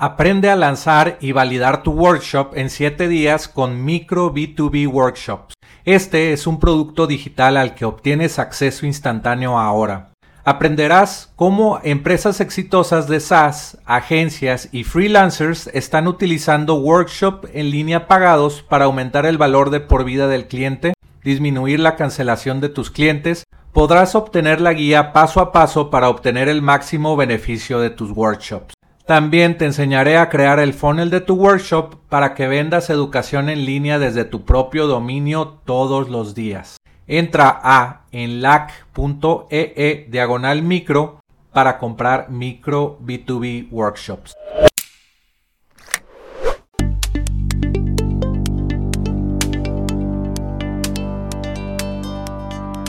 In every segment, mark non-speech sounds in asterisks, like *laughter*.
Aprende a lanzar y validar tu workshop en 7 días con Micro B2B Workshops. Este es un producto digital al que obtienes acceso instantáneo ahora. Aprenderás cómo empresas exitosas de SaaS, agencias y freelancers están utilizando workshop en línea pagados para aumentar el valor de por vida del cliente, disminuir la cancelación de tus clientes. Podrás obtener la guía paso a paso para obtener el máximo beneficio de tus workshops. También te enseñaré a crear el funnel de tu workshop para que vendas educación en línea desde tu propio dominio todos los días. Entra a enlac.ee e diagonal micro para comprar micro B2B workshops.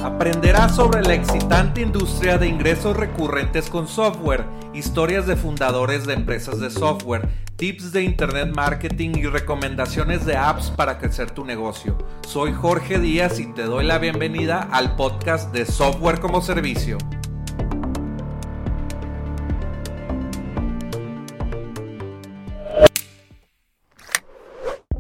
Aprenderás sobre la excitante industria de ingresos recurrentes con software, historias de fundadores de empresas de software, tips de internet marketing y recomendaciones de apps para crecer tu negocio. Soy Jorge Díaz y te doy la bienvenida al podcast de Software como Servicio.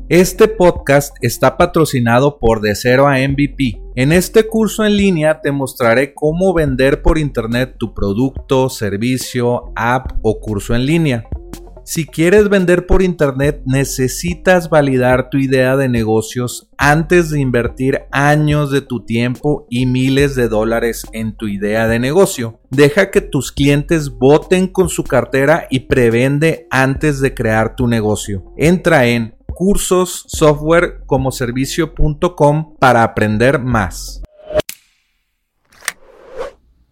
Este podcast está patrocinado por De Cero a MVP. En este curso en línea te mostraré cómo vender por internet tu producto, servicio, app o curso en línea. Si quieres vender por internet necesitas validar tu idea de negocios antes de invertir años de tu tiempo y miles de dólares en tu idea de negocio. Deja que tus clientes voten con su cartera y prevende antes de crear tu negocio. Entra en cursos software como servicio.com para aprender más.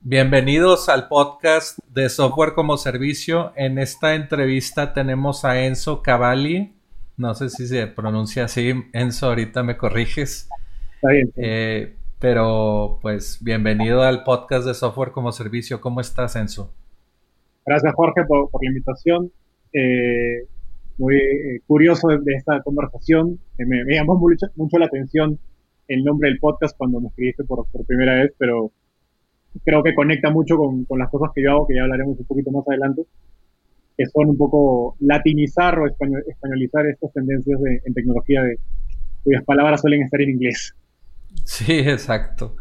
Bienvenidos al podcast de Software como Servicio. En esta entrevista tenemos a Enzo Cavalli. No sé si se pronuncia así. Enzo, ahorita me corriges. Está bien. Eh, pero pues bienvenido al podcast de Software como Servicio. ¿Cómo estás, Enzo? Gracias, Jorge, por, la invitación. Eh, muy eh, curioso de, esta conversación. Eh, me, llamó mucho, mucho, la atención el nombre del podcast cuando me escribiste por, por primera vez, pero creo que conecta mucho con, con, las cosas que yo hago, que ya hablaremos un poquito más adelante, que son un poco latinizar o españolizar estas tendencias en tecnología de, cuyas palabras suelen estar en inglés. Sí, exacto.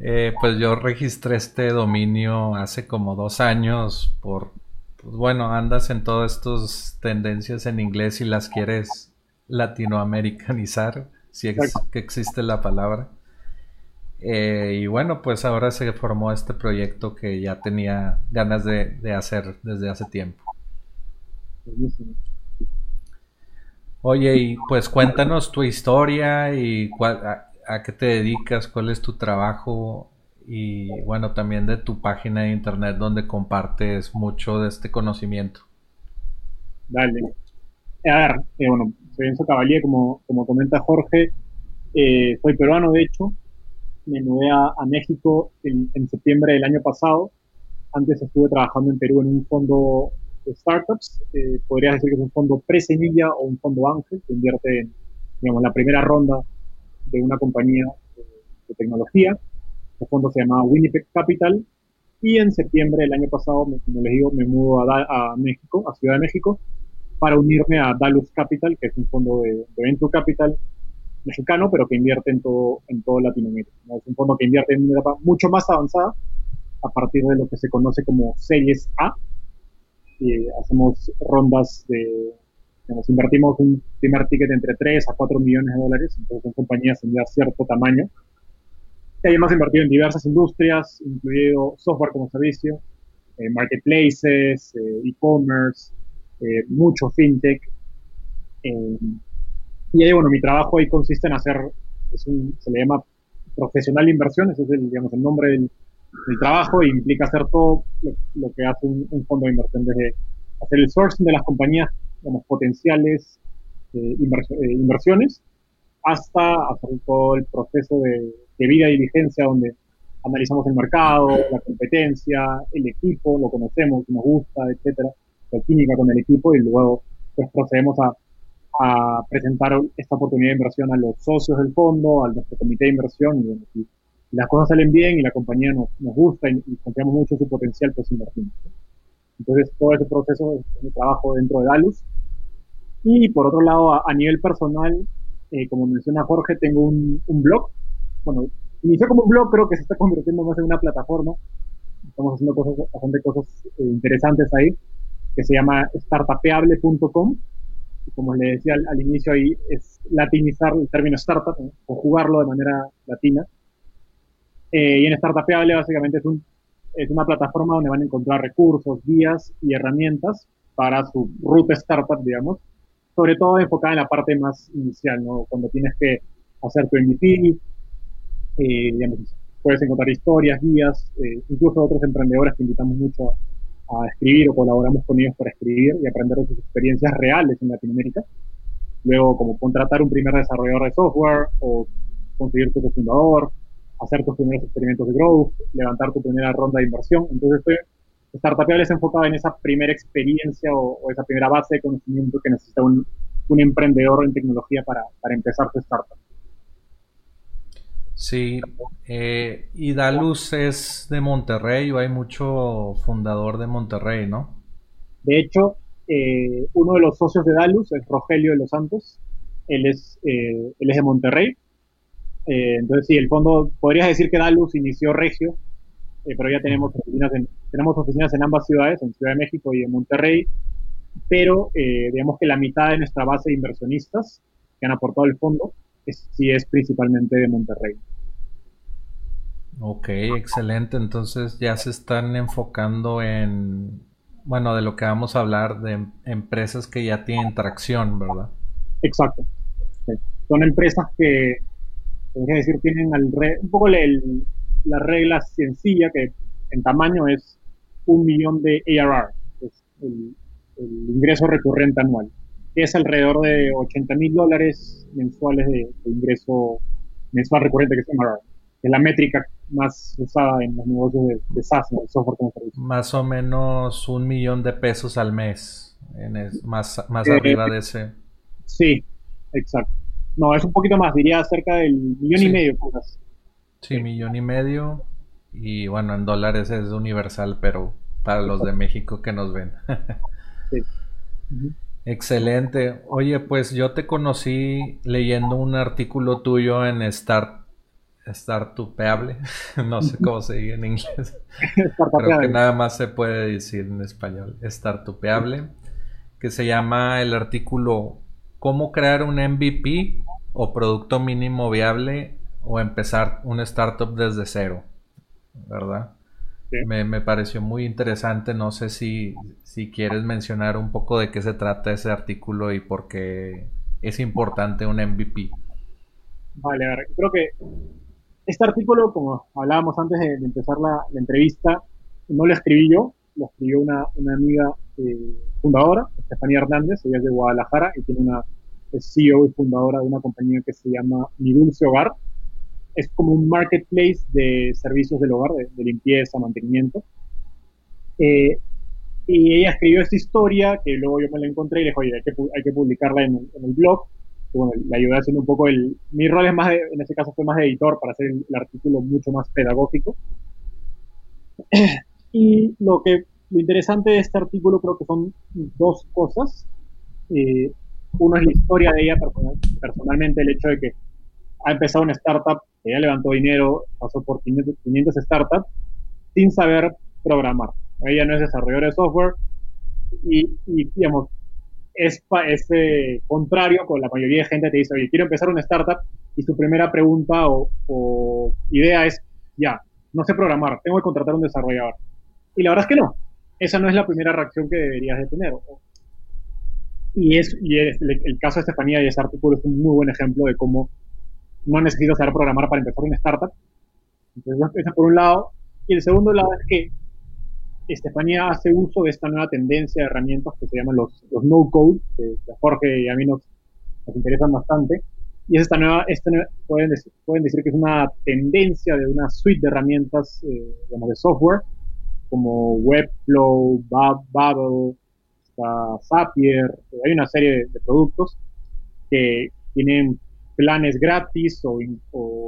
Eh, pues yo registré este dominio hace como dos años por pues bueno, andas en todas estas tendencias en inglés y las quieres latinoamericanizar, si es que existe la palabra. Eh, y bueno, pues ahora se formó este proyecto que ya tenía ganas de, hacer desde hace tiempo. Oye, y pues cuéntanos tu historia y a, qué te dedicas, cuál es tu trabajo y bueno, también de tu página de internet donde compartes mucho de este conocimiento. Dale. A ver, eh, bueno, soy Enzo Cavalier, como, como comenta Jorge, eh, soy peruano de hecho, me mudé a, México en, septiembre del año pasado, antes estuve trabajando en Perú en un fondo de startups, eh, podrías decir que es un fondo pre-semilla o un fondo ángel que invierte en, digamos, la primera ronda de una compañía de tecnología. El fondo se llamaba Winnipeg Capital. Y en septiembre del año pasado, como les digo, me mudo a, México, a Ciudad de México, para unirme a Dalus Capital, que es un fondo de, Venture Capital mexicano, pero que invierte en todo, en todo Latinoamérica. Es un fondo que invierte en una etapa mucho más avanzada, a partir de lo que se conoce como Series A. Y hacemos rondas de, nos invertimos un primer ticket entre 3 a 4 millones de dólares, entonces son compañías de cierto tamaño, hemos invertido en diversas industrias, incluido software como servicio, eh, marketplaces, eh, e-commerce, eh, mucho fintech. Y ahí, bueno, mi trabajo ahí consiste en hacer, se le llama profesional inversiones, es el, digamos, el nombre del, trabajo e implica hacer todo lo, que hace un, fondo de inversión, desde hacer el sourcing de las compañías, digamos, potenciales inversiones, hasta hacer todo el proceso de, de vida y diligencia donde analizamos el mercado, la competencia, el equipo, lo conocemos, nos gusta, etcétera, la química con el equipo y luego pues procedemos a, a presentar esta oportunidad de inversión a los socios del fondo, a nuestro comité de inversión y, si las cosas salen bien y la compañía nos, nos gusta y, confiamos mucho en su potencial, pues invertimos. Entonces, todo ese proceso es mi trabajo dentro de Dalus. Y por otro lado, a, nivel personal, eh, como menciona Jorge, tengo un, blog. Bueno, inició como un blog, creo que se está convirtiendo más en una plataforma. Estamos haciendo cosas, bastante cosas eh, interesantes ahí, que se llama startapeable.com. Como les decía al, inicio, ahí es latinizar el término startup, o jugarlo de manera latina. Eh, y en Startapeable básicamente es, un, es una plataforma donde van a encontrar recursos, guías y herramientas para su ruta startup, digamos, sobre todo enfocada en la parte más inicial, ¿no? Cuando tienes que hacer tu MVP, eh, puedes encontrar historias, guías, eh, incluso otros emprendedores que invitamos mucho a, escribir o colaboramos con ellos para escribir y aprender de sus experiencias reales en Latinoamérica. Luego, como contratar un primer desarrollador de software o conseguir tu cofundador, hacer tus primeros experimentos de growth, levantar tu primera ronda de inversión. Entonces, estoy Startupeable es enfocado en esa primera experiencia o, esa primera base de conocimiento que necesita un, emprendedor en tecnología para, empezar su startup. Sí, eh, y Dalus es de Monterrey o hay mucho fundador de Monterrey, ¿no? De hecho, eh, uno de los socios de Dalus es Rogelio de los Santos. Él es, eh, él es de Monterrey. entonces, sí, el fondo, podrías decir que Dalus inició Regio, pero ya tenemos oficinas en, tenemos oficinas en ambas ciudades, en Ciudad de México y en Monterrey, pero eh, digamos que la mitad de nuestra base de inversionistas que han aportado el fondo es, sí es principalmente de Monterrey. Ok, excelente. Entonces ya se están enfocando en, bueno, de lo que vamos a hablar, de empresas que ya tienen tracción, ¿verdad? Exacto. Son empresas que, es decir, tienen al un poco la regla sencilla que en tamaño es un millón de ARR, es el, ingreso recurrente anual, que es alrededor de 80 mil dólares mensuales de, ingreso mensual recurrente, que es MRR. Es la métrica más usada en los negocios de, SaaS, de software como servicio. Más o menos un millón de pesos al mes, en más, más eh, arriba de ese. Sí, exacto. No, es un poquito más, diría cerca del millón y medio. Sí, millón y medio. Y bueno, en dólares es universal, pero para los de México que nos ven. *laughs* Excelente. Oye, pues yo te conocí leyendo un artículo tuyo en Start, Startupeable. *laughs* no sé cómo se dice en inglés. *laughs* Creo que nada más se puede decir en español. Startupeable. Que se llama el artículo ¿Cómo crear un MVP o producto mínimo viable o empezar un startup desde cero? ¿Verdad? Me, pareció muy interesante. No sé si, si quieres mencionar un poco de qué se trata ese artículo y por qué es importante un MVP. Vale, a ver, creo que este artículo, como hablábamos antes de, empezar la, entrevista, no lo escribí yo, lo escribió una, amiga eh, fundadora, Estefanía Hernández, ella es de Guadalajara y tiene una es CEO y fundadora de una compañía que se llama Mi Dulce Hogar, es como un marketplace de servicios del hogar, de, limpieza, mantenimiento. Eh, y ella escribió esta historia que luego yo me la encontré y le dije, oye, hay que, hay que publicarla en, el blog. Y bueno, le ayudé haciendo un poco el... Mi rol es más, en este caso fue más de editor para hacer el, artículo mucho más pedagógico. *clears throat* y lo que lo interesante de este artículo creo que son dos cosas. Eh, uno es la historia de ella personalmente, el hecho de que ha empezado una startup, ella levantó dinero, pasó por 500, 500 startups, sin saber programar. Ella no es desarrolladora de software y, digamos, es, es eh, contrario con la mayoría de gente que te dice, oye, quiero empezar una startup y su primera pregunta o, idea es, ya, no sé programar, tengo que contratar un desarrollador. Y la verdad es que no, esa no es la primera reacción que deberías de tener. Y, es, y el, el, caso de Estefanía y ese artículo es un muy buen ejemplo de cómo no necesito saber programar para empezar una startup. Entonces, eso por un lado. Y el segundo lado es que Estefanía hace uso de esta nueva tendencia de herramientas que se llaman los, los no-code, que, a Jorge y a mí nos, nos interesan bastante. Y es esta nueva, esta pueden, decir, pueden, decir, que es una tendencia de una suite de herramientas, eh, digamos, de software, como Webflow, Babel, Zapier, eh, hay una serie de, de productos que tienen planes gratis o,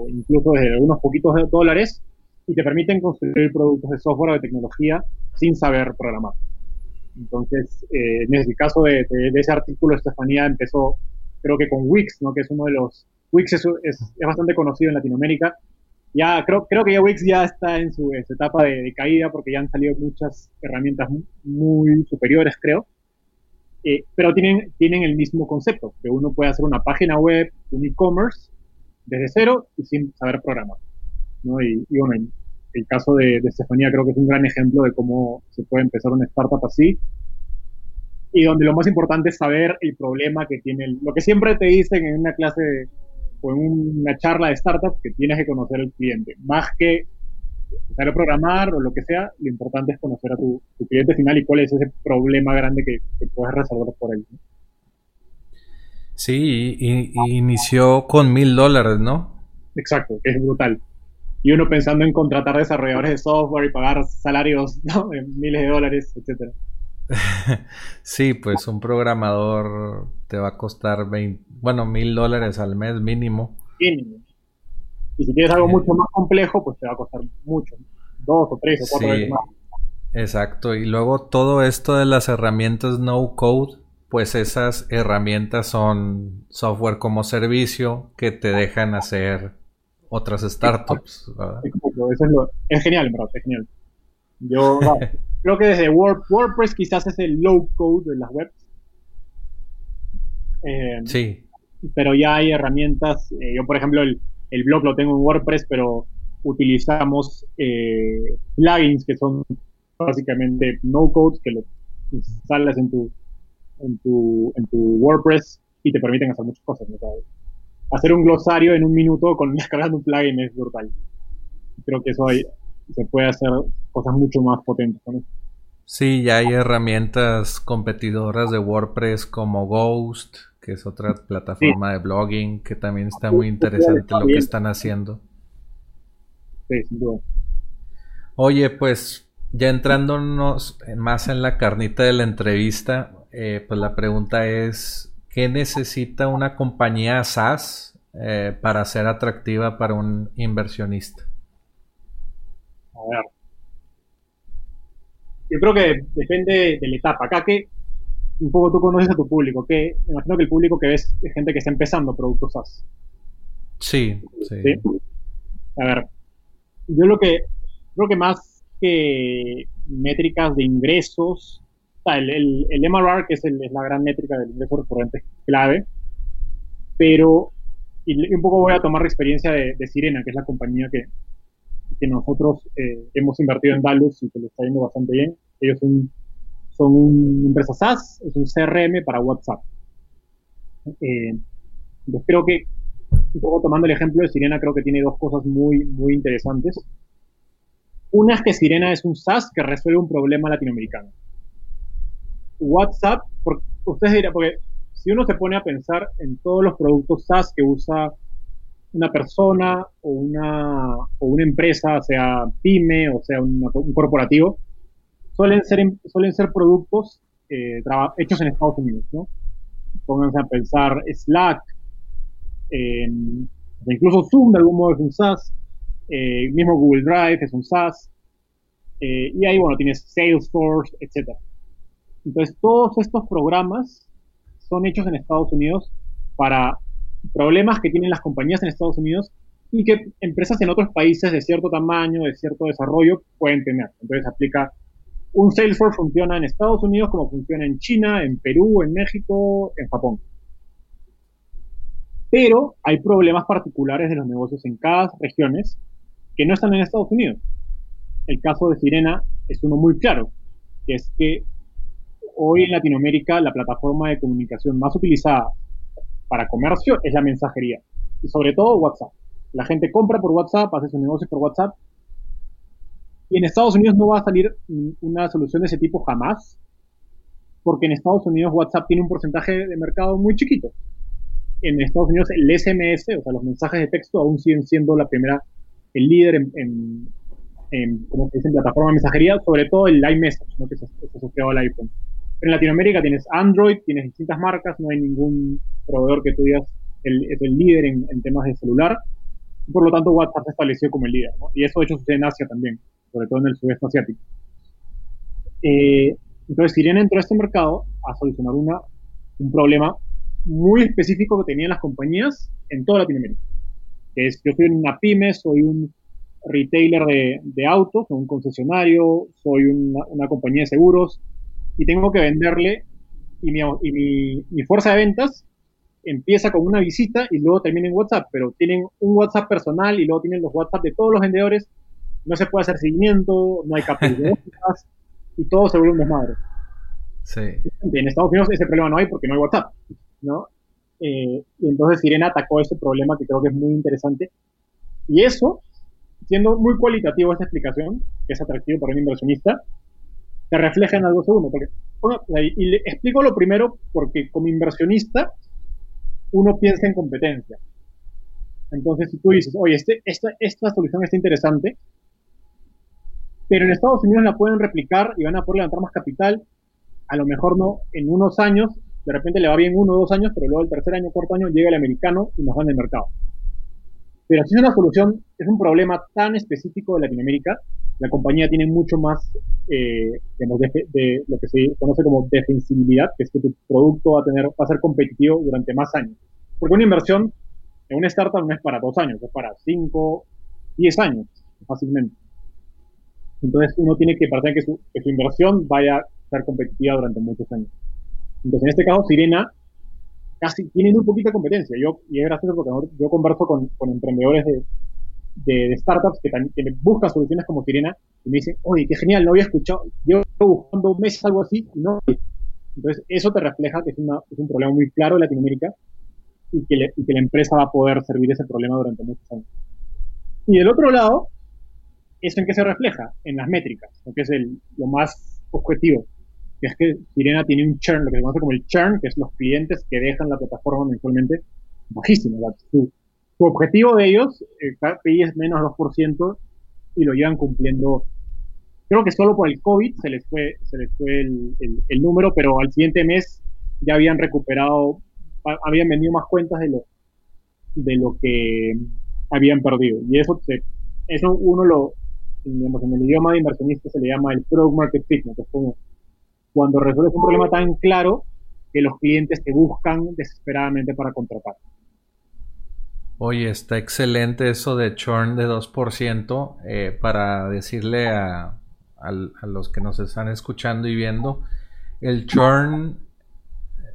incluso desde unos poquitos dólares y te permiten construir productos de software o de tecnología sin saber programar. Entonces, eh, en el caso de, ese artículo, Estefanía empezó, creo que con Wix, ¿no? que es uno de los... Wix es, es, bastante conocido en Latinoamérica. Ya, creo, creo que ya Wix ya está en su, etapa de, caída porque ya han salido muchas herramientas muy, superiores, creo. Eh, pero tienen, tienen el mismo concepto, que uno puede hacer una página web, un e-commerce, desde cero y sin saber programar. ¿No? Y, y bueno, el caso de, Estefanía creo que es un gran ejemplo de cómo se puede empezar una startup así. Y donde lo más importante es saber el problema que tiene, lo que siempre te dicen en una clase o en una charla de startup, que tienes que conocer al cliente. Más que saber programar o lo que sea, lo importante es conocer a tu, cliente final y cuál es ese problema grande que, puedes resolver por él. Sí, y, inició con mil dólares, ¿no? Exacto, es brutal y uno pensando en contratar desarrolladores de software y pagar salarios *laughs* de miles de dólares, etcétera. *laughs* Sí, pues un programador te va a costar 20, bueno, mil dólares al mes mínimo. Mínimo. Y si quieres algo mucho más complejo, pues te va a costar mucho, dos o tres o cuatro veces más. Exacto, y luego todo esto de las herramientas no code, pues esas herramientas son software como servicio que te dejan hacer otras startups. es, genial, bro, es genial. Yo *laughs* creo que desde WordPress quizás es el low code de las webs. Eh, sí. Pero ya hay herramientas. Eh, yo, por ejemplo, el, blog lo tengo en WordPress, pero utilizamos eh, plugins que son básicamente no code que lo instalas en tu, en tu, en tu WordPress y te permiten hacer muchas cosas. ¿no? Hacer un glosario en un minuto con descargando un plugin es brutal. Creo que eso se puede hacer cosas mucho más potentes con eso. Sí, ya hay herramientas competidoras de WordPress como Ghost, que es otra plataforma de blogging, que también está muy interesante lo que están haciendo. Sí, sin duda. Oye, pues ya entrándonos más en la carnita de la entrevista, eh, pues la pregunta es, ¿Qué necesita una compañía SaaS eh, para ser atractiva para un inversionista? A ver. Yo creo que depende de la etapa. Acá que un poco tú conoces a tu público, que me imagino que el público que ves es gente que está empezando productos SaaS. Sí, sí. A ver, yo lo que creo que más que métricas de ingresos el, el, MRR, que es, la gran métrica del ingreso recurrente, es clave, pero y un poco voy a tomar la experiencia de, Sirena, que es la compañía que, que nosotros eh, hemos invertido en Dalus y que le está yendo bastante bien. Ellos son, son una empresa SaaS, es un CRM para WhatsApp. Eh, yo creo que, un poco tomando el ejemplo de Sirena, creo que tiene dos cosas muy, muy interesantes. Una es que Sirena es un SaaS que resuelve un problema latinoamericano. WhatsApp, porque ustedes dirán, porque si uno se pone a pensar en todos los productos SaaS que usa una persona o una, o una empresa, sea pyme o sea un corporativo, suelen ser, suelen ser productos eh, hechos en Estados Unidos, ¿no? Pónganse a pensar Slack, incluso Zoom de algún modo es un SaaS, eh, mismo Google Drive es un SaaS, eh, y ahí, bueno, tienes Salesforce, etcétera. Entonces, todos estos programas son hechos en Estados Unidos para problemas que tienen las compañías en Estados Unidos y que empresas en otros países de cierto tamaño, de cierto desarrollo, pueden tener. Entonces, aplica un Salesforce funciona en Estados Unidos como funciona en China, en Perú, en México, en Japón. Pero hay problemas particulares de los negocios en cada región que no están en Estados Unidos. El caso de Sirena es uno muy claro, que es que hoy en Latinoamérica la plataforma de comunicación más utilizada para comercio es la mensajería y sobre todo WhatsApp. La gente compra por WhatsApp, hace su negocio por WhatsApp y en Estados Unidos no va a salir una solución de ese tipo jamás porque en Estados Unidos WhatsApp tiene un porcentaje de mercado muy chiquito. En Estados Unidos el SMS, o sea, los mensajes de texto aún siguen siendo la primera, el líder en, en, como se dice, en plataforma de mensajería, sobre todo el iMessage, ¿no? que es asociado al iPhone en Latinoamérica tienes Android, tienes distintas marcas, no hay ningún proveedor que tú digas es el líder en, temas de celular. Por lo tanto, WhatsApp se estableció como el líder. ¿no? Y eso de hecho sucede en Asia también, sobre todo en el sudeste asiático. Eh, Entonces Sirena entró a este mercado a solucionar un problema muy específico que tenían las compañías en toda Latinoamérica. Que es, yo soy una pyme, soy un retailer de, de autos, soy un concesionario, soy una, una, compañía de seguros y tengo que venderle y, mi, y mi, mi, fuerza de ventas empieza con una visita y luego termina en WhatsApp, pero tienen un WhatsApp personal y luego tienen los WhatsApp de todos los vendedores, no se puede hacer seguimiento, no hay capturas *laughs* y todo se vuelve un desmadre. Sí. En Estados Unidos ese problema no hay porque no hay WhatsApp, ¿no? Eh, y entonces Sirena atacó ese problema que creo que es muy interesante. Y eso, siendo muy cualitativo esta explicación, que es atractivo para un inversionista, se refleja en algo segundo. Porque, y le explico lo primero porque como inversionista uno piensa en competencia. Entonces, si tú dices, oye, este, esta, esta solución está interesante, pero en Estados Unidos la pueden replicar y van a poder levantar más capital, a lo mejor no en unos años, de repente le va bien uno o dos años, pero luego el tercer año, cuarto año llega el americano y nos van el mercado. Pero si es una solución, es un problema tan específico de Latinoamérica, la compañía tiene mucho más, eh, digamos, de, lo que se conoce como defensibilidad, que es que tu producto va a, tener, va a ser competitivo durante más años. Porque una inversión en una startup no es para dos años, es para cinco, diez años, fácilmente. Entonces uno tiene que partir que su, que su inversión vaya a ser competitiva durante muchos años. Entonces en este caso, Sirena casi tiene muy poquita competencia. Yo, y es gracioso porque yo converso con, emprendedores de, startups que, buscan soluciones como Sirena y me dicen, oye, qué genial, no había escuchado, yo buscando un mes algo así, y no. Entonces, eso te refleja que es, una, un problema muy claro en Latinoamérica y que, y que la empresa va a poder servir ese problema durante muchos años. Y del otro lado, ¿eso en qué se refleja? En las métricas, que es el, lo más objetivo, es que Sirena tiene un churn, lo que se conoce como el churn, que es los clientes que dejan la plataforma mensualmente, bajísimo. Su, su, objetivo de ellos, el KPI es menos 2% y lo llevan cumpliendo. Creo que solo por el COVID se les fue, se les fue el, número, pero al siguiente mes ya habían recuperado, habían vendido más cuentas de lo, de lo que habían perdido. Y eso, eso uno lo, digamos, en el idioma de inversionista se le llama el product market fit, que es como cuando resuelves un problema tan claro que los clientes te buscan desesperadamente para contratar. Oye, está excelente eso de churn de 2% eh, para decirle a, a, los que nos están escuchando y viendo, el churn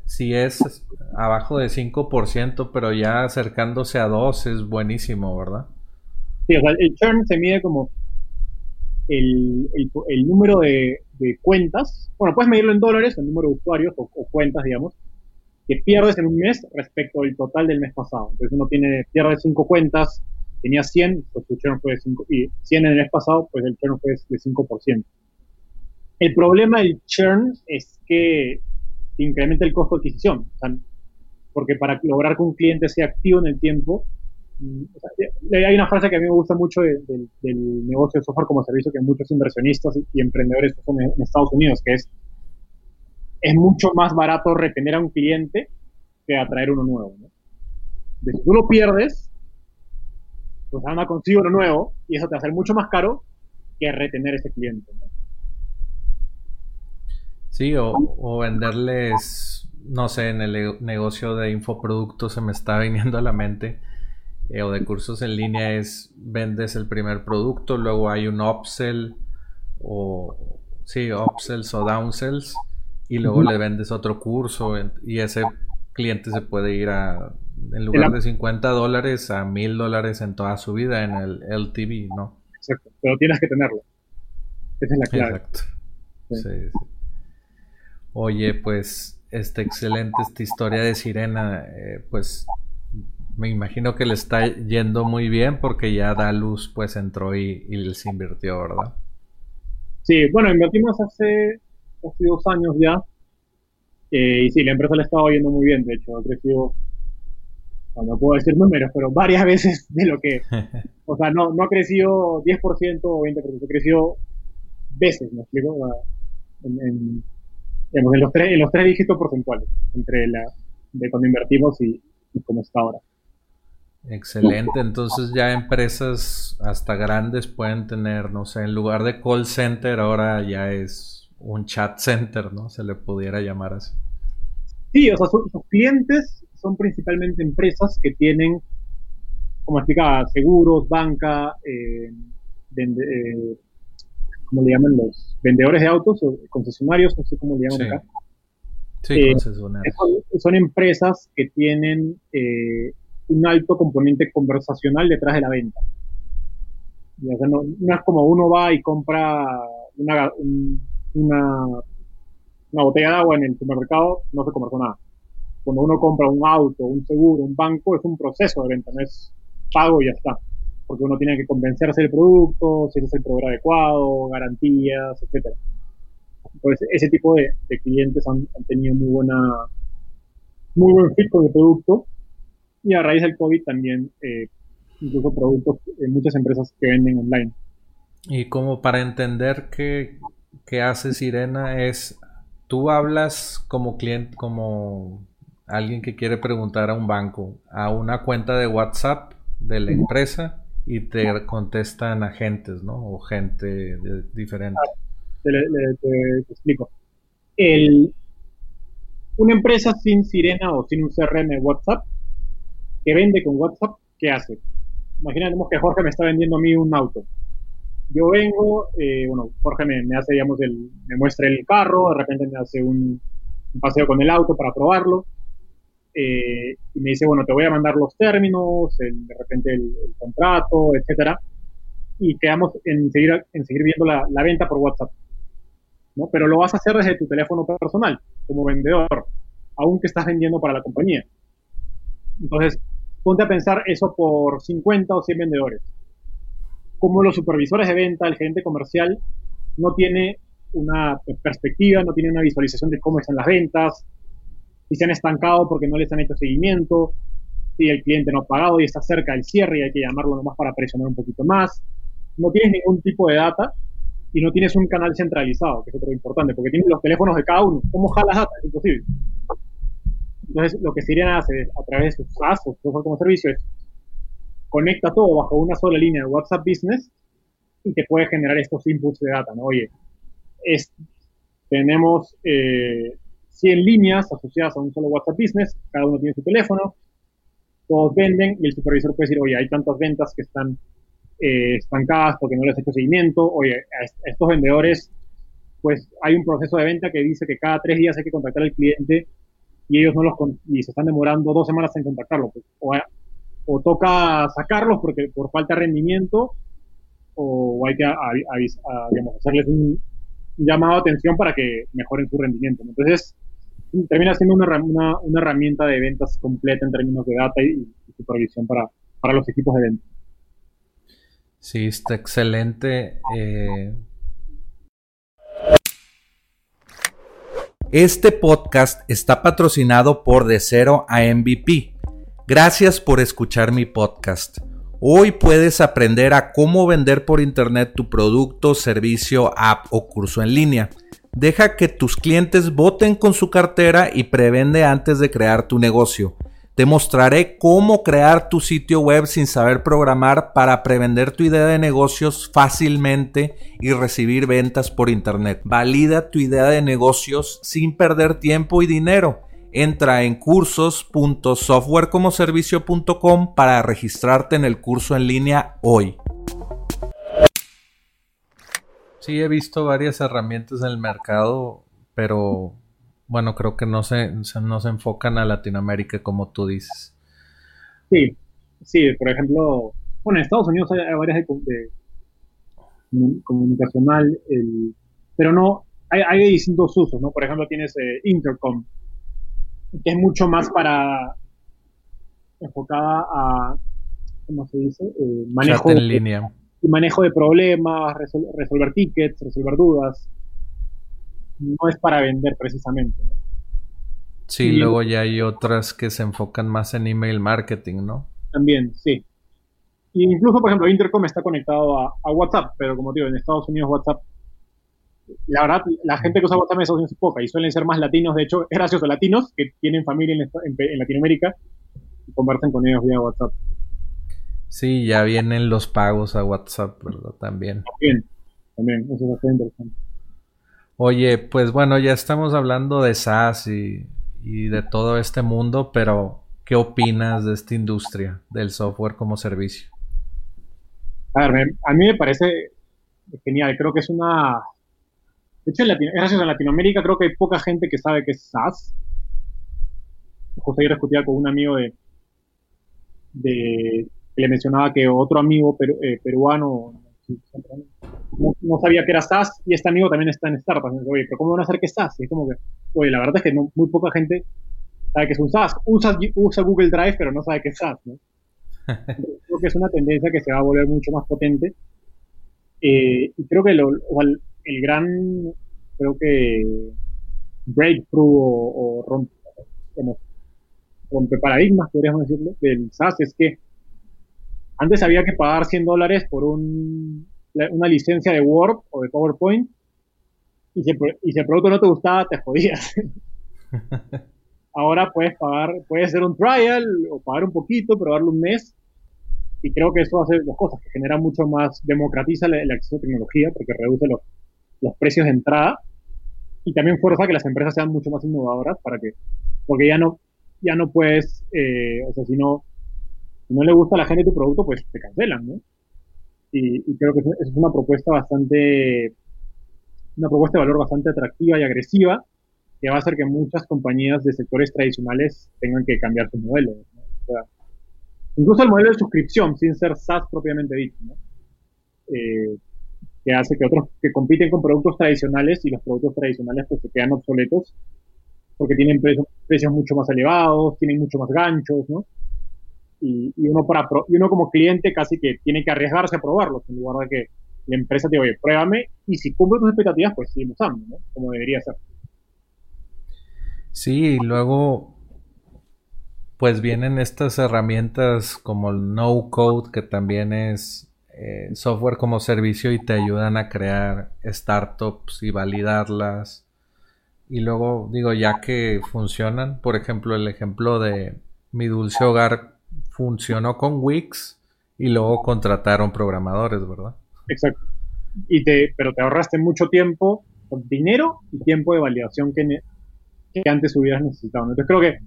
si es abajo de 5%, pero ya acercándose a 2 es buenísimo, ¿verdad? Sí, o sea, el churn se mide como el, número de, cuentas, bueno, puedes medirlo en dólares, el número de usuarios o, cuentas, digamos, que pierdes en un mes respecto al total del mes pasado. Entonces uno tiene, pierde 5 cuentas, tenía 100, pues su churn fue de 5, y 100 en el mes pasado, pues el churn fue de 5%. El problema del churn es que incrementa el costo de adquisición, porque para lograr que un cliente sea activo en el tiempo, hay una frase que a mí me gusta mucho del negocio de software como servicio que muchos inversionistas y emprendedores son en, Estados Unidos, que es es mucho más barato retener a un cliente que atraer uno nuevo. si tú lo pierdes, pues anda consigo uno nuevo y eso te va a hacer mucho más caro que retener ese cliente. Sí, o, o venderles, no sé, en el negocio de infoproductos se me está viniendo a la mente eh, o de cursos en línea es vendes el primer producto, luego hay un upsell o sí, upsells o downsells y luego le vendes otro curso y ese cliente se puede ir a en lugar de 50 dólares a 1000 dólares en toda su vida en el LTV, ¿no? Exacto, pero tienes que tenerlo. Esa es la clave. Exacto. Sí. Oye, pues, este excelente esta historia de Sirena, eh, pues me imagino que le está yendo muy bien porque ya Dalus pues entró y, y les invirtió, ¿verdad? Sí, bueno, invertimos hace, hace dos años ya. Eh, y sí, la empresa le estaba yendo muy bien, de hecho, ha crecido, no puedo decir números, pero varias *laughs* veces de lo que, *laughs* o sea, no, no ha crecido 10% o 20%, ha crecido veces, ¿me explico? En, en, en, los tres, en los tres dígitos porcentuales, entre la de cuando invertimos y, y como está ahora. Excelente, entonces ya empresas hasta grandes pueden tener, no sé, en lugar de call center ahora ya es un chat center, ¿no? Se le pudiera llamar así. Sí, o sea, sus, clientes son principalmente empresas que tienen, como explicaba, seguros, banca, eh, eh, ¿cómo le llaman los vendedores de autos o concesionarios? No sé cómo le llaman acá. Sí, eh, concesionarios. Son, empresas que tienen un alto componente conversacional detrás de la venta. no, es como uno va y compra una, una, botella de agua en el supermercado, no se conversó nada. Cuando uno compra un auto, un seguro, un banco, es un proceso de venta, no es pago y ya está. Porque uno tiene que convencerse del producto, si es el proveedor adecuado, garantías, etcétera. Entonces, ese tipo de, clientes han, tenido muy buena, muy buen fit con el producto. Y a raíz del COVID también, eh, incluso productos en muchas empresas que venden online. Y como para entender que que hace Sirena es, tú hablas como cliente, como alguien que quiere preguntar a un banco, a una cuenta de WhatsApp de la empresa y te contestan agentes, ¿no? O gente diferente. Te, explico. El, una empresa sin Sirena o sin un CRM WhatsApp que vende con WhatsApp, ¿qué hace? Imaginemos que Jorge me está vendiendo a mí un auto yo vengo, eh, bueno, Jorge me, hace, digamos, el, me muestra el carro, de repente me hace un, paseo con el auto para probarlo, eh, y me dice, bueno, te voy a mandar los términos, de repente el, contrato, etcétera, y quedamos en seguir, en seguir viendo la, venta por WhatsApp. ¿no? Pero lo vas a hacer desde tu teléfono personal, como vendedor, aunque estás vendiendo para la compañía. Entonces, ponte a pensar eso por 50 o 100 vendedores como los supervisores de venta, el gerente comercial, no tiene una perspectiva, no tiene una visualización de cómo están las ventas, si se han estancado porque no les han hecho seguimiento, si el cliente no ha pagado y está cerca del cierre y hay que llamarlo nomás para presionar un poquito más. No tienes ningún tipo de data y no tienes un canal centralizado, que es otro importante, porque tienes los teléfonos de cada uno. ¿Cómo jalas data? Es imposible. Entonces, lo que Siriana hace a través de sus SaaS, como servicio, es conecta todo bajo una sola línea de WhatsApp Business y te puede generar estos inputs de data, ¿no? Oye, tenemos eh, 100 líneas asociadas a un solo WhatsApp Business, cada uno tiene su teléfono, todos venden y el supervisor puede decir, oye, hay tantas ventas que están eh, estancadas porque no les he hecho seguimiento, oye, a, estos vendedores, pues hay un proceso de venta que dice que cada tres días hay que contactar al cliente y ellos no los y se están demorando dos semanas en contactarlo. Pues, o o toca sacarlos porque por falta de rendimiento o hay que hacerles un llamado de atención para que mejoren su rendimiento. Entonces, termina siendo una, una, herramienta de ventas completa en términos de data y, supervisión para, para, los equipos de venta. Sí, está excelente. Eh. Este podcast está patrocinado por De Cero a MVP Gracias por escuchar mi podcast. Hoy puedes aprender a cómo vender por internet tu producto, servicio, app o curso en línea. Deja que tus clientes voten con su cartera y prevende antes de crear tu negocio. Te mostraré cómo crear tu sitio web sin saber programar para prevender tu idea de negocios fácilmente y recibir ventas por internet. Valida tu idea de negocios sin perder tiempo y dinero. Entra en cursos.softwarecomoservicio.com para registrarte en el curso en línea hoy. Sí, he visto varias herramientas en el mercado, pero bueno, creo que no se, no se enfocan a Latinoamérica como tú dices. Sí, sí, por ejemplo, bueno, en Estados Unidos hay, varias de, comunicacional, pero no, hay, distintos usos, ¿no? Por ejemplo, tienes eh, Intercom, que es mucho más para enfocada a, ¿cómo se dice? Eh, manejo en línea. manejo de problemas, resolver tickets, resolver dudas. No es para vender precisamente. Sí, luego ya hay otras que se enfocan más en email marketing, ¿no? También, sí. incluso, por ejemplo, Intercom está conectado a, a WhatsApp, pero como digo, en Estados Unidos WhatsApp la verdad, la gente que usa WhatsApp en Estados Unidos es poca y suelen ser más latinos. De hecho, es gracioso, latinos que tienen familia en, Latinoamérica y conversan con ellos vía WhatsApp. Sí, ya vienen los pagos a WhatsApp, ¿verdad? También. También, también, eso es bastante interesante. Oye, pues bueno, ya estamos hablando de SaaS y, de todo este mundo, pero ¿qué opinas de esta industria del software como servicio? A ver, a mí me parece genial. Creo que es una. De hecho, en, en Latinoamérica creo que hay poca gente que sabe que es SaaS. Justo ayer discutía con un amigo de, de le mencionaba que otro amigo eh, peruano no, sabía que era SaaS y este amigo también está en startups. Oye, pero ¿cómo van a saber que es SaaS? Y es como que, oye, la verdad es que muy poca gente sabe que es un SaaS. Usa, usa Google Drive, pero no sabe que es SaaS, ¿no? *laughs* creo que es una tendencia que se va a volver mucho más potente. Eh, y creo que lo, el, gran, creo que breakthrough o, rompe, rompe paradigmas, podríamos decirlo, del SaaS es que antes había que pagar 100 dólares por un, una licencia de Word o de PowerPoint y si, el producto no te gustaba, te jodías. *laughs* Ahora puedes pagar, puedes hacer un trial o pagar un poquito, probarlo un mes. Y creo que eso hace dos cosas, que genera mucho más, democratiza el, acceso a tecnología porque reduce los, los precios de entrada y también fuerza que las empresas sean mucho más innovadoras para que, porque ya no, ya no puedes, eh, o sea, si no, si no le gusta a la gente tu producto, pues te cancelan, ¿no? Y, creo que es una propuesta bastante, una propuesta de valor bastante atractiva y agresiva que va a hacer que muchas compañías de sectores tradicionales tengan que cambiar su modelo. incluso el modelo de suscripción, sin ser SaaS propiamente dicho, ¿no? Eh, que hace que otros que compiten con productos tradicionales y los productos tradicionales pues se quedan obsoletos porque tienen precios, precios mucho más elevados, tienen mucho más ganchos, ¿no? Y, uno para y uno como cliente casi que tiene que arriesgarse a probarlos en lugar de que la empresa te diga, oye, pruébame y si cumple tus expectativas, pues seguimos usando, ¿no? Como debería ser. Sí, y luego pues vienen estas herramientas como el no code que también es eh, software como servicio y te ayudan a crear startups y validarlas. Y luego digo, ya que funcionan, por ejemplo, el ejemplo de mi dulce hogar funcionó con Wix y luego contrataron programadores, ¿verdad? Exacto. Y te, pero te ahorraste mucho tiempo, dinero y tiempo de validación que, antes hubieras necesitado. Entonces creo que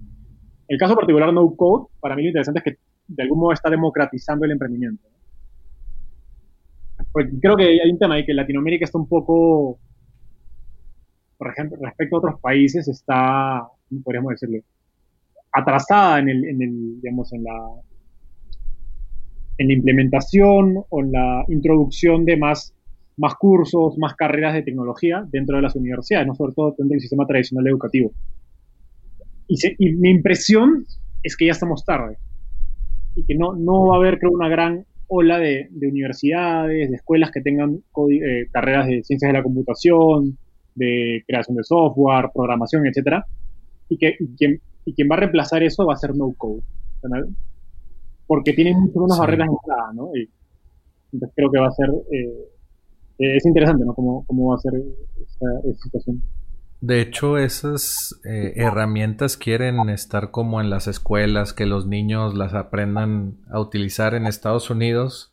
el caso particular No Code, para mí lo interesante es que de algún modo está democratizando el emprendimiento. Pues creo que hay un tema ahí que Latinoamérica está un poco, por ejemplo, respecto a otros países, está, podríamos decirlo? Atrasada en el, en el digamos, en la, en la implementación o en la introducción de más, más cursos, más carreras de tecnología dentro de las universidades, no sobre todo dentro del sistema tradicional educativo. Y, mi impresión es que ya estamos tarde y que no, no va a haber, creo, una gran ola de, de universidades, de escuelas que tengan eh, carreras de ciencias de la computación, de creación de software, programación, etcétera, y que, y que y quien va a reemplazar eso va a ser no code. Porque tiene muchas unas barreras de entrada, ¿no? Y, entonces creo que va a ser, eh, es interesante, ¿no? Cómo, cómo va a ser esa, situación. De hecho, esas eh, herramientas quieren estar como en las escuelas, que los niños las aprendan a utilizar en Estados Unidos.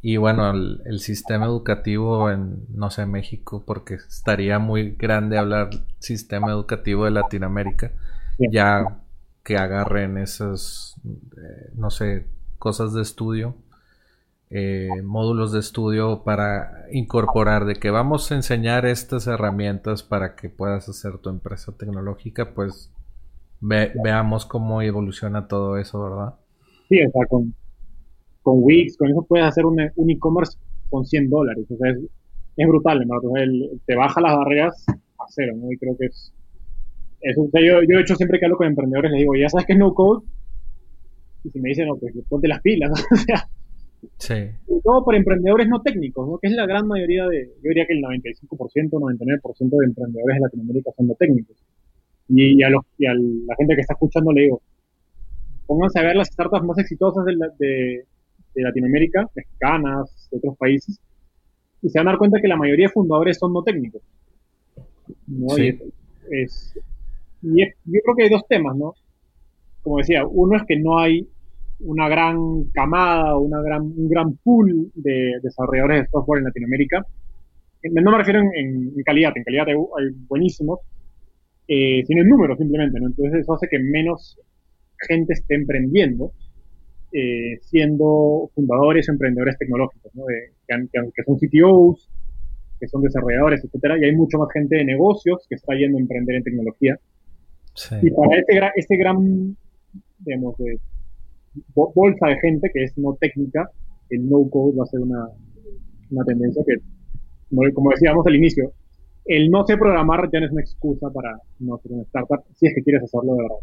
Y bueno, el, el, sistema educativo en, no sé, México, porque estaría muy grande hablar sistema educativo de Latinoamérica ya que agarren esas, eh, no sé, cosas de estudio, eh, módulos de estudio para incorporar de que vamos a enseñar estas herramientas para que puedas hacer tu empresa tecnológica, pues veamos cómo evoluciona todo eso, ¿verdad? Sí, o sea, con, con Wix, con eso puedes hacer un e-commerce con 100 dólares, o sea, es, brutal, ¿no? te baja las barreras a cero, ¿no? Y creo que es eso, yo, yo, de hecho, siempre que hablo con emprendedores les digo, ya sabes que es no code. Y si me dicen, no, pues ponte las pilas. *laughs* o sea, sí. todo por emprendedores no técnicos, ¿no? que es la gran mayoría de, yo diría que el 95%, 99% de emprendedores de Latinoamérica son no técnicos. Y, a, los, y a la gente que está escuchando le digo, pónganse a ver las startups más exitosas de, de, de Latinoamérica, mexicanas, de otros países, y se van a dar cuenta que la mayoría de fundadores son no técnicos. ¿no? Sí. es, y yo creo que hay dos temas, ¿no? Como decía, uno es que no hay una gran camada, una gran, un gran pool de desarrolladores de software en Latinoamérica. no me refiero en, calidad, en calidad hay, buenísimos, eh, sino en números simplemente, ¿no? Entonces eso hace que menos gente esté emprendiendo, eh, siendo fundadores emprendedores tecnológicos, ¿no? que, son CTOs, que son desarrolladores, etcétera, y hay mucho más gente de negocios que está yendo a emprender en tecnología. Y para este, este gran, digamos, bolsa de gente que es no técnica, el no-code va a ser una, una tendencia que, como, decíamos al inicio, el no sé programar ya no es una excusa para no hacer una startup si es que quieres hacerlo de verdad.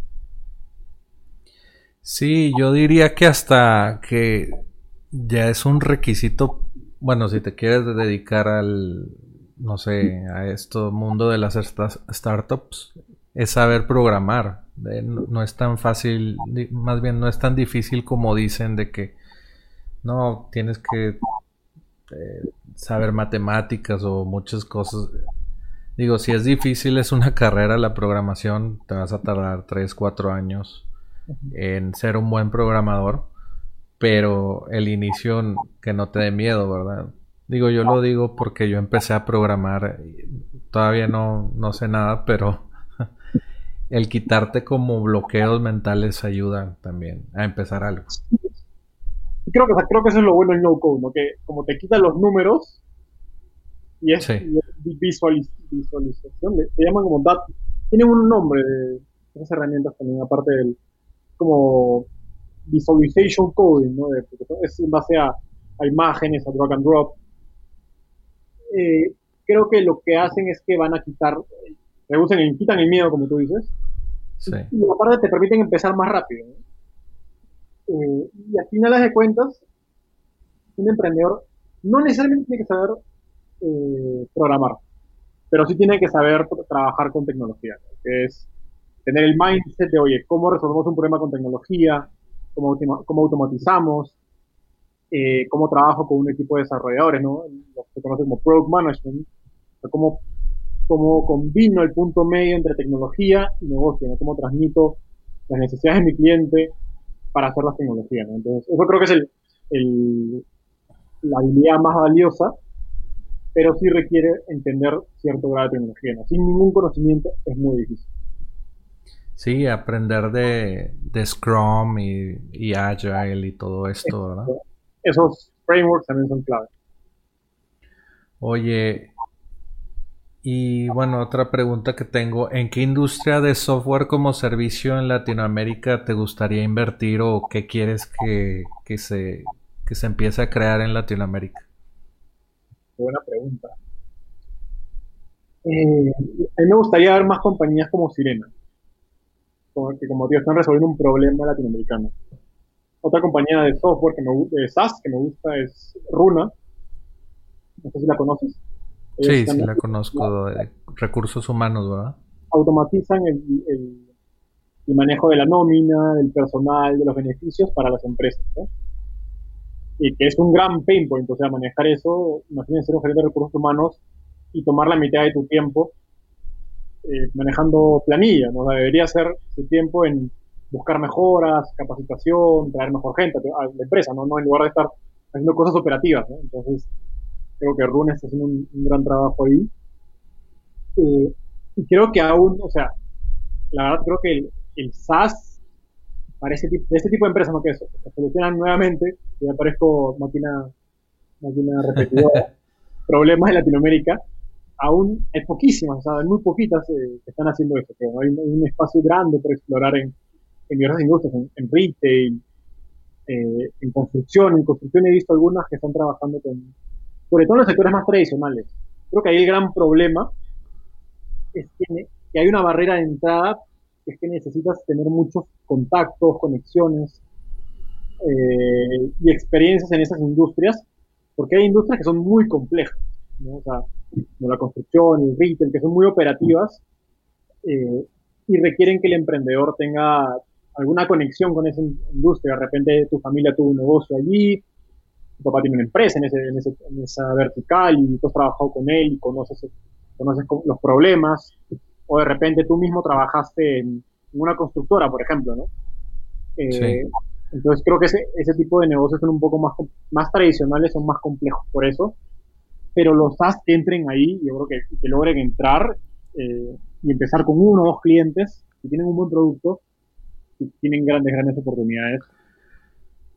Sí, yo diría que hasta que ya es un requisito, bueno, si te quieres dedicar al, no sé, a este mundo de las startups, es saber programar. No, es tan fácil, más bien no es tan difícil como dicen de que no tienes que eh, saber matemáticas o muchas cosas. Digo, si es difícil, es una carrera la programación, te vas a tardar 3, 4 años en ser un buen programador, pero el inicio que no te dé miedo, ¿verdad? Digo, yo lo digo porque yo empecé a programar, todavía no, no sé nada, pero *laughs* el quitarte como bloqueos mentales ayuda también a empezar algo. Creo que, creo que eso es lo bueno en no code, ¿no? que como te quitan los números y es, visualización, se llaman como dat, tienen un nombre de esas herramientas también, aparte del como visualization coding, ¿no? es en base a, imágenes, a drag and drop. Eh, creo que lo que hacen es que van a quitar, reducen y quitan el miedo, como tú dices, y aparte te permiten empezar más rápido. Eh, y al final de cuentas, un emprendedor no necesariamente tiene que saber eh, programar, pero sí tiene que saber trabajar con tecnología, que es tener el mindset de, oye, ¿cómo resolvemos un problema con tecnología? ¿Cómo, cómo automatizamos? Eh, ¿Cómo trabajo con un equipo de desarrolladores? ¿no? Lo que se conoce como Product Management. ¿Cómo, ¿Cómo combino el punto medio entre tecnología y negocio? ¿no? ¿Cómo transmito las necesidades de mi cliente para hacer la tecnología? ¿no? Entonces, eso creo que es el, la habilidad más valiosa pero sí requiere entender cierto grado de tecnología. Sin ningún conocimiento es muy difícil. Sí, aprender de, Scrum y, Agile y todo esto, ¿verdad? Esos frameworks también son clave. Oye, y bueno, otra pregunta que tengo, ¿en qué industria de software como servicio en Latinoamérica te gustaría invertir o qué quieres que, se, que se empiece a crear en Latinoamérica? Buena pregunta. Eh, a mí me gustaría ver más compañías como Sirena que como tío están resolviendo un problema latinoamericano. Otra compañía de software que me de SaaS que me gusta es Runa. No sé si la conoces. Sí, sí la conozco, de recursos humanos, ¿verdad? Automatizan el, manejo de la nómina, del personal, de los beneficios para las empresas. Y que es un gran pain point, o sea, manejar eso, imagínense ser un gerente de recursos humanos y tomar la mitad de tu tiempo eh, manejando planilla, ¿no? debería ser su tiempo en buscar mejoras, capacitación, traer mejor gente a la empresa, ¿no? no en lugar de estar haciendo cosas operativas. Entonces, creo que Rune está haciendo un, gran trabajo ahí. Eh, y creo que aún, o sea, la verdad creo que el, el SaaS para ese tipo, de este tipo de empresas, ¿no? que se solucionan nuevamente, y aparezco máquina, máquina repetidora, *laughs* problemas en Latinoamérica, aún hay poquísimas, o sea, hay muy poquitas eh, que están haciendo eso, pero hay, un espacio grande para explorar en, en diversas industrias, en, retail, eh, en construcción. En construcción he visto algunas que están trabajando con, sobre todo en los sectores más tradicionales. Creo que ahí el gran problema es que, hay una barrera de entrada, que es que necesitas tener muchos contactos, conexiones eh, y experiencias en esas industrias, porque hay industrias que son muy complejas. ¿No? O sea, como la construcción, el retail, que son muy operativas eh, y requieren que el emprendedor tenga alguna conexión con esa industria. De repente tu familia tuvo un negocio allí, tu papá tiene una empresa en, ese, en, ese, en esa vertical y tú has trabajado con él y conoces, conoces los problemas. O de repente tú mismo trabajaste en una constructora, por ejemplo, ¿no? Eh, entonces creo que ese, ese tipo de negocios son un poco más, más tradicionales, son más complejos por eso pero los SaaS que entren ahí, yo creo que, que logren entrar eh, y empezar con uno o dos clientes que tienen un buen producto y tienen grandes, grandes oportunidades.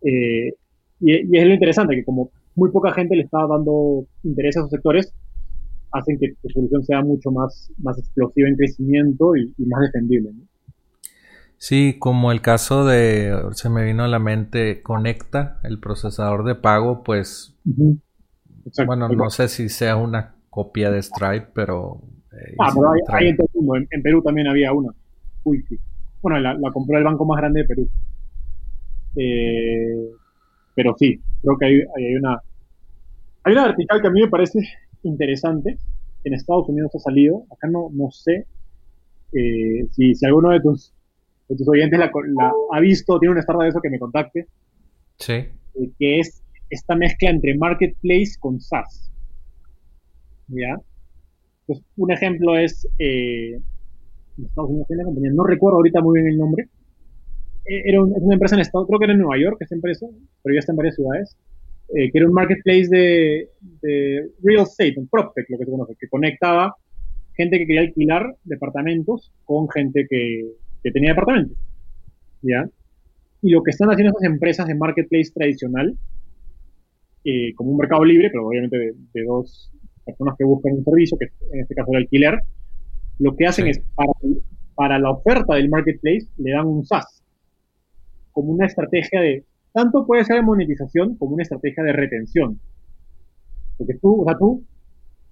Eh, y, es lo interesante, que como muy poca gente le está dando interés a esos sectores, hacen que tu solución sea mucho más, más explosiva en crecimiento y, más defendible. Sí, como el caso de, se me vino a la mente, Conecta, el procesador de pago, pues, bueno, no sé si sea una copia de Stripe, pero... Eh, ah, pero hay, en todo el mundo, en, Perú también había una, Bueno, la, la, compró el banco más grande de Perú. Eh, pero sí, creo que hay, hay, una... Hay una vertical que a mí me parece interesante. En Estados Unidos ha salido, acá no, no sé eh, si, si alguno de tus tus oyentes la, ha visto, tiene una startup de eso que me contacte. Sí. Que es esta mezcla entre marketplace con SaaS. ¿Ya? Pues un ejemplo es, eh, tiene una compañía, no recuerdo ahorita muy bien el nombre. Eh, era es una empresa en Estados, creo que era en Nueva York esa empresa, pero ya está en varias ciudades. que era un marketplace de, real estate, un PropTech, lo que se conoce, que conectaba gente que quería alquilar departamentos con gente que, que tenía departamentos. ¿Ya? Y lo que están haciendo estas empresas de marketplace tradicional, eh, como un mercado libre, pero obviamente de, dos personas que buscan un servicio, que en este caso el alquiler, lo que hacen es, para, para la oferta del marketplace, le dan un SaaS, como una estrategia de, tanto puede ser de monetización como una estrategia de retención. Porque tú, o sea, tú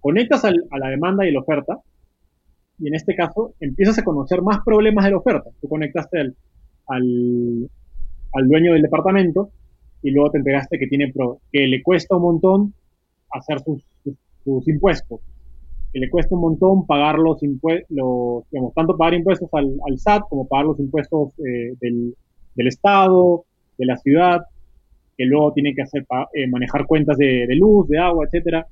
conectas a la demanda y la oferta, y en este caso empiezas a conocer más problemas de la oferta. Tú conectaste al, al, dueño del departamento y luego te enteraste que, tiene que le cuesta un montón hacer sus, impuestos, que le cuesta un montón pagar los impuestos, digamos, tanto pagar impuestos al, SAT como pagar los impuestos eh, del, Estado, de la ciudad, que luego tiene que hacer eh, manejar cuentas de, de, luz, de agua, etcétera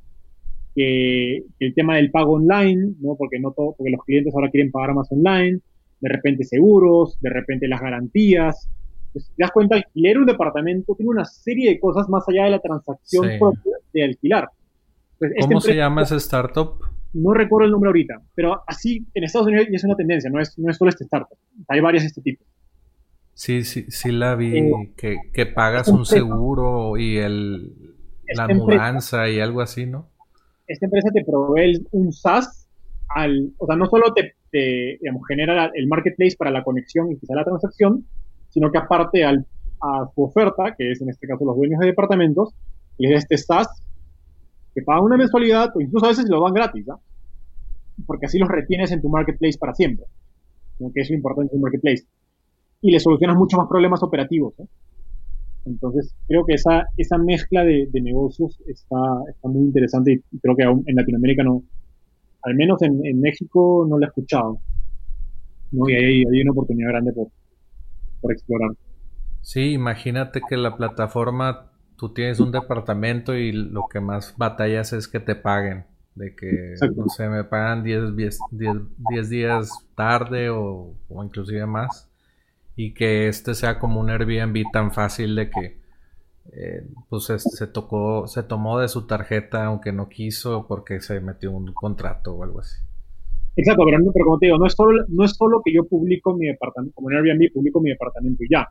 que, el tema del pago online, ¿no? Porque no todo, porque los clientes ahora quieren pagar más online, de repente seguros, de repente las garantías. Pues, te das cuenta, alquiler un departamento tiene una serie de cosas más allá de la transacción propia de alquilar. Pues, ¿Cómo se llama esa startup? No recuerdo el nombre ahorita, pero así en Estados Unidos es una tendencia, no es, no es solo este startup. Hay varias de este tipo. Sí, sí, sí la vi, eh, que, que, pagas un seguro y el, la mudanza y algo así, ¿no? esta empresa te provee un SaaS al, o sea, no solo te, digamos, genera el marketplace para la conexión y quizá la transacción, sino que aparte al, a su oferta, que es en este caso los dueños de departamentos, les da este que paga una mensualidad o incluso a veces lo dan gratis, ¿ah? porque así los retienes en tu marketplace para siempre, que es lo importante en marketplace. Y le solucionas muchos más problemas operativos. ¿eh? Entonces, creo que esa, esa mezcla de, negocios está, está, muy interesante y creo que en Latinoamérica no, al menos en, México no lo he escuchado. ¿no? Y hay, hay una oportunidad grande por, por explorar. Sí, imagínate que la plataforma, tú tienes un departamento y lo que más batallas es que te paguen. De que, no sé, me pagan 10, 10, días tarde o, o inclusive más y que este sea como un Airbnb tan fácil de que eh, pues se, tocó, se tomó de su tarjeta aunque no quiso porque se metió un contrato o algo así. Exacto, pero, como te digo, no es, solo, no es solo que yo publico mi departamento, como en Airbnb publico mi departamento y ya.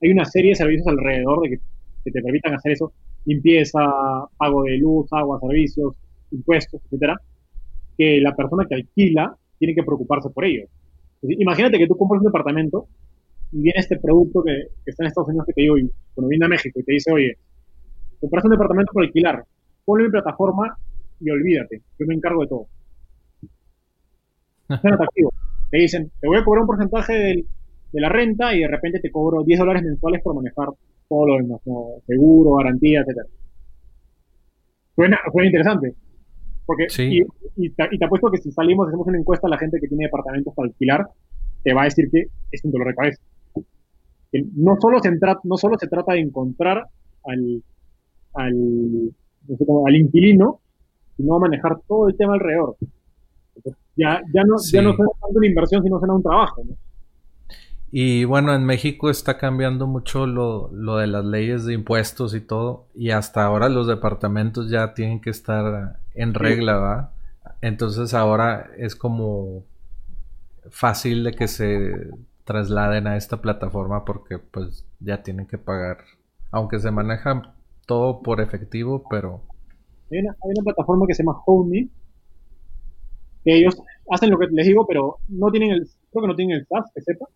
Hay una serie de servicios alrededor de que, te permitan hacer eso, limpieza, pago de luz, agua, servicios, impuestos, etcétera, que la persona que alquila tiene que preocuparse por ello. Imagínate que tú compras un departamento y viene este producto que, está en Estados Unidos que te digo, y cuando viene a México y te dice, oye, compras un departamento por alquilar, ponlo en mi plataforma y olvídate, yo me encargo de todo. Es atractivo. Te dicen, te voy a cobrar un porcentaje de la renta y de repente te cobro 10 dólares mensuales por manejar todo lo demás, seguro, garantía, etc. Suena, interesante. Porque, y, te, y, te, apuesto que si salimos, hacemos una encuesta a la gente que tiene departamentos para alquilar, te va a decir que es un dolor de cabeza no solo se, no solo se trata de encontrar al, al, al inquilino, sino manejar todo el tema alrededor. Ya, ya no, ya no suena tanto una inversión, sino suena un trabajo. Y bueno, en México está cambiando mucho lo, lo, de las leyes de impuestos y todo. Y hasta ahora los departamentos ya tienen que estar en regla, ¿va? Entonces ahora es como fácil de que se trasladen a esta plataforma porque pues ya tienen que pagar. Aunque se maneja todo por efectivo, pero... Hay una, hay una plataforma que se llama Homey, que ellos hacen lo que les digo, pero no tienen el, creo que no tienen el SAS, que sepa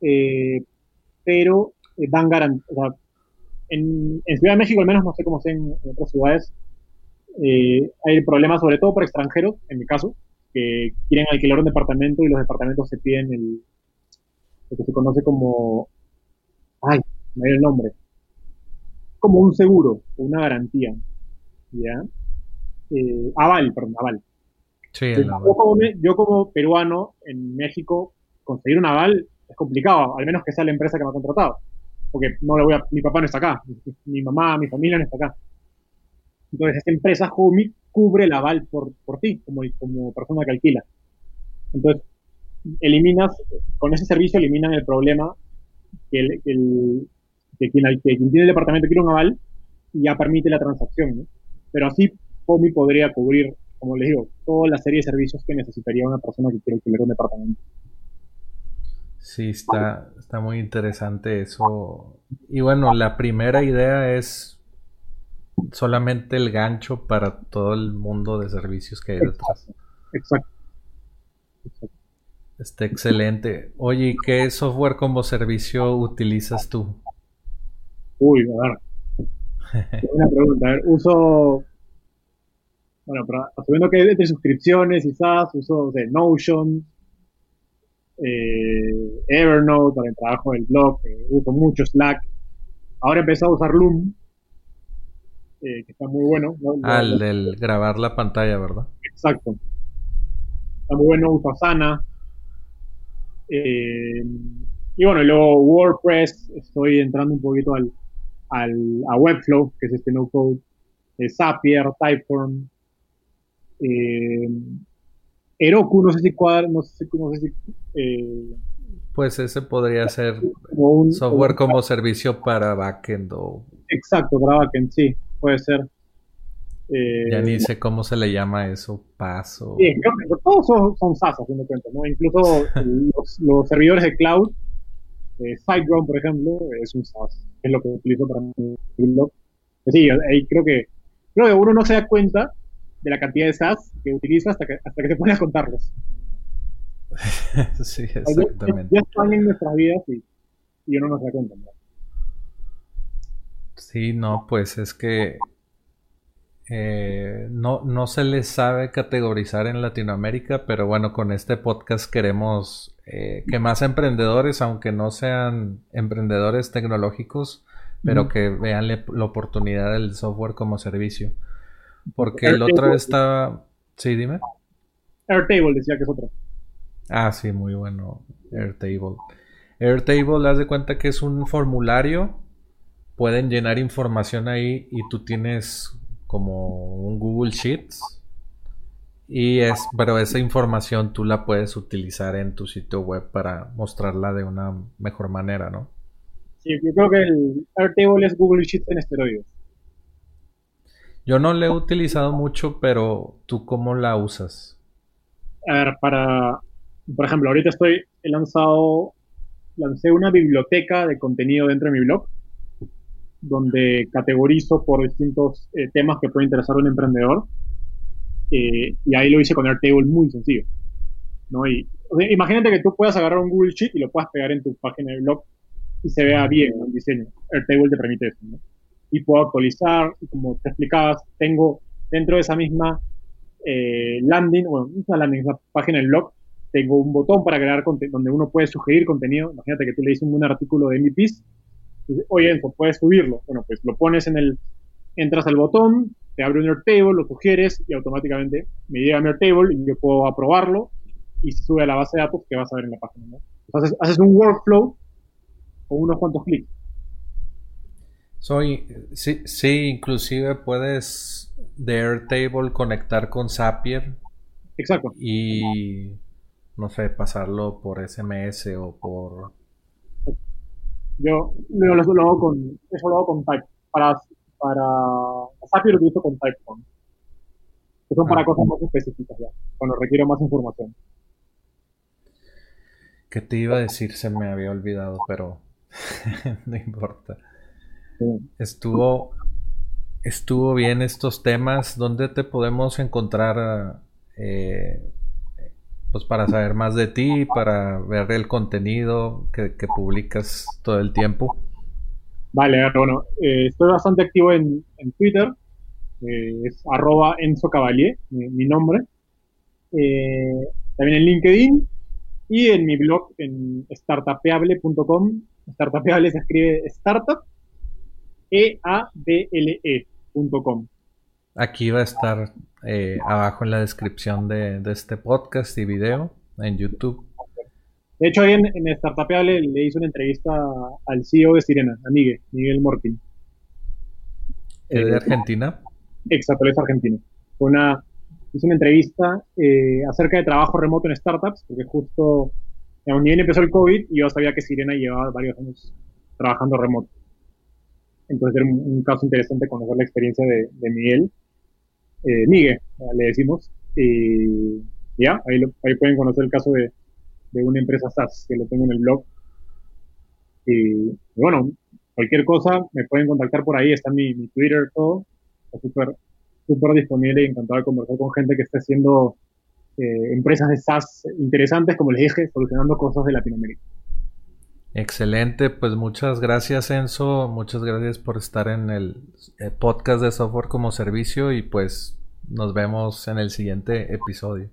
eh, pero eh, dan garantía. en, Ciudad de México, al menos, no sé cómo sea en, otras ciudades, eh, hay problemas sobre todo por extranjeros, en mi caso, que quieren alquilar un departamento y los departamentos se piden el, lo que se conoce como, ay, me dio el nombre, como un seguro, una garantía, ¿ya? aval, perdón, aval. Yo como peruano en México, conseguir un aval es complicado, al menos que sea la empresa que me ha contratado. Porque no le voy a, mi papá no está acá, mi mamá, mi familia no está acá. Entonces, esta empresa Homey cubre el aval por, por ti, como, como persona que alquila. Entonces, eliminas, con ese servicio eliminan el problema que, el, que, el, que, quien, que quien, tiene el departamento quiere un aval y ya permite la transacción. ¿no? Pero así, Homey podría cubrir, como les digo, toda la serie de servicios que necesitaría una persona que quiere alquilar un departamento. Sí, está, está muy interesante eso. Y bueno, la primera idea es solamente el gancho para todo el mundo de servicios que hay detrás. Exacto. Está excelente. Oye, ¿qué software como servicio utilizas tú? Uy, a ver. *laughs* Una pregunta. A ver, uso. Bueno, pero asumiendo que entre suscripciones y SaaS, uso de Notion, eh, Evernote para el trabajo del blog, uso mucho Slack. Ahora he empezado a usar Loom, eh, que está muy bueno. Ah, el grabar la pantalla, ¿verdad? Exacto. Está muy bueno, uso Asana. Eh, y bueno, luego WordPress, estoy entrando un poquito al, al a Webflow, que es este no-code, Zapier, Typeform. Eh, Heroku, no sé si cuadra, no sé, no sé si... Eh, pues ese podría ser un, software como servicio para backend o... Exacto, para backend, sí, puede ser. Eh, ya ni sé cómo se le llama eso, paso. Sí, todos son, son SaaS, haciendo cuenta, ¿no? Incluso *laughs* los, servidores de cloud, eh, SiteGround, por ejemplo, es un SaaS, es lo que utilizo para mi blog. Pues sí, ahí creo que, creo que uno no se da cuenta de la cantidad de SAS que utilizo hasta que, hasta que se pone a contarlos. *laughs* sí, exactamente. Ya, están en nuestras vidas y, y uno no se da cuenta. Sí, no, pues es que eh, no, no se les sabe categorizar en Latinoamérica, pero bueno, con este podcast queremos eh, que más emprendedores, aunque no sean emprendedores tecnológicos, pero que vean la oportunidad del software como servicio. Porque el otro estaba. Sí, dime. Airtable decía que es otro. Ah, sí, muy bueno. Airtable. Airtable, haz de cuenta que es un formulario. Pueden llenar información ahí y tú tienes como un Google Sheets. Y es, pero esa información tú la puedes utilizar en tu sitio web para mostrarla de una mejor manera, ¿no? Sí, yo creo que el Airtable es Google Sheets en esteroides. Yo no la he utilizado mucho, pero ¿tú cómo la usas? A ver, para, por ejemplo, ahorita estoy, he lanzado, lancé una biblioteca de contenido dentro de mi blog, donde categorizo por distintos eh, temas que puede interesar a un emprendedor. Eh, y ahí lo hice con Airtable muy sencillo. ¿no? Y, imagínate que tú puedas agarrar un Google Sheet y lo puedas pegar en tu página de blog y se vea bien el diseño. Airtable te permite eso. ¿no? Y puedo actualizar. Y como te explicabas, tengo dentro de esa misma eh, landing, bueno, la misma página del blog, tengo un botón para crear donde uno puede sugerir contenido. Imagínate que tú le dices un artículo de MVPs, oye, eso, puedes subirlo. Bueno, pues lo pones en el, entras al botón, te abre un Airtable, lo sugieres y automáticamente me llega mi Airtable y yo puedo aprobarlo y sube a la base de datos que vas a ver en la página. Entonces haces un workflow con unos cuantos clics. Soy, sí, sí, inclusive puedes de Airtable conectar con Zapier. Exacto. Y no sé, pasarlo por SMS o por Yo lo, lo, hago con, eso lo hago con Type. Para, para Zapier lo utilizo con Typeform. Que son para ah. cosas más específicas ya, cuando requiero más información. ¿Qué te iba a decir? Se me había olvidado, pero *laughs* no importa. Estuvo, estuvo bien estos temas. ¿Dónde te podemos encontrar eh, pues para saber más de ti, para ver el contenido que, publicas todo el tiempo? Vale, bueno, eh, estoy bastante activo en, Twitter, eh, es arroba Enzo Cavalier, mi, nombre. también en LinkedIn y en mi blog en startupeable.com. Startupeable se escribe startup, e a b l ecom Aquí va a estar eh, abajo en la descripción de, este podcast y video en YouTube. De hecho, ahí en, en Startupeable le hice una entrevista al CEO de Sirena, a Miguel, Miguel Morkin. ¿Es de Argentina? Exacto, es argentino. Una, hice una entrevista eh, acerca de trabajo remoto en startups, porque justo, ni bien empezó el COVID, y yo sabía que Sirena llevaba varios años trabajando remoto. Entonces era un, caso interesante conocer la experiencia de, Miguel. Eh, Miguel, le decimos. Y ya, ahí, ahí pueden conocer el caso de, una empresa SaaS, que lo tengo en el blog. Y, bueno, cualquier cosa me pueden contactar por ahí, está mi, Twitter, todo. Está súper súper disponible y encantado de conversar con gente que esté haciendo eh, empresas de SaaS interesantes, como les dije, solucionando cosas de Latinoamérica. Excelente, pues muchas gracias Enzo, muchas gracias por estar en el eh, podcast de software como servicio y pues nos vemos en el siguiente episodio.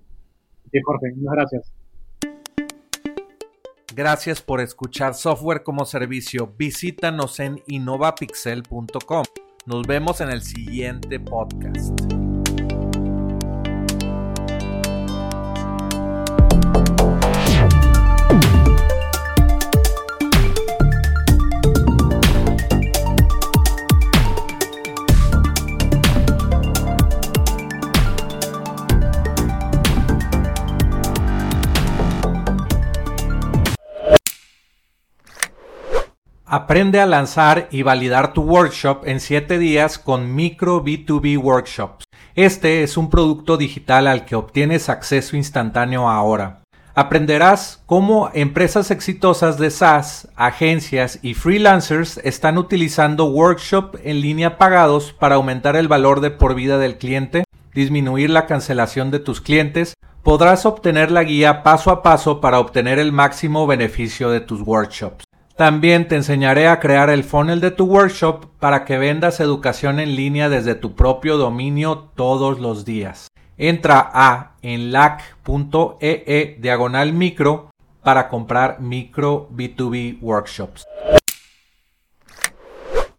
Sí, Jorge, muchas gracias. Gracias por escuchar Software como Servicio. Visítanos en innovapixel.com. Nos vemos en el siguiente podcast. Aprende a lanzar y validar tu workshop en 7 días con Micro B2B Workshops. Este es un producto digital al que obtienes acceso instantáneo ahora. Aprenderás cómo empresas exitosas de SaaS, agencias y freelancers están utilizando workshop en línea pagados para aumentar el valor de por vida del cliente, disminuir la cancelación de tus clientes. Podrás obtener la guía paso a paso para obtener el máximo beneficio de tus workshops. También te enseñaré a crear el funnel de tu workshop para que vendas educación en línea desde tu propio dominio todos los días. Entra a enlac.ee e diagonal micro para comprar micro B2B workshops.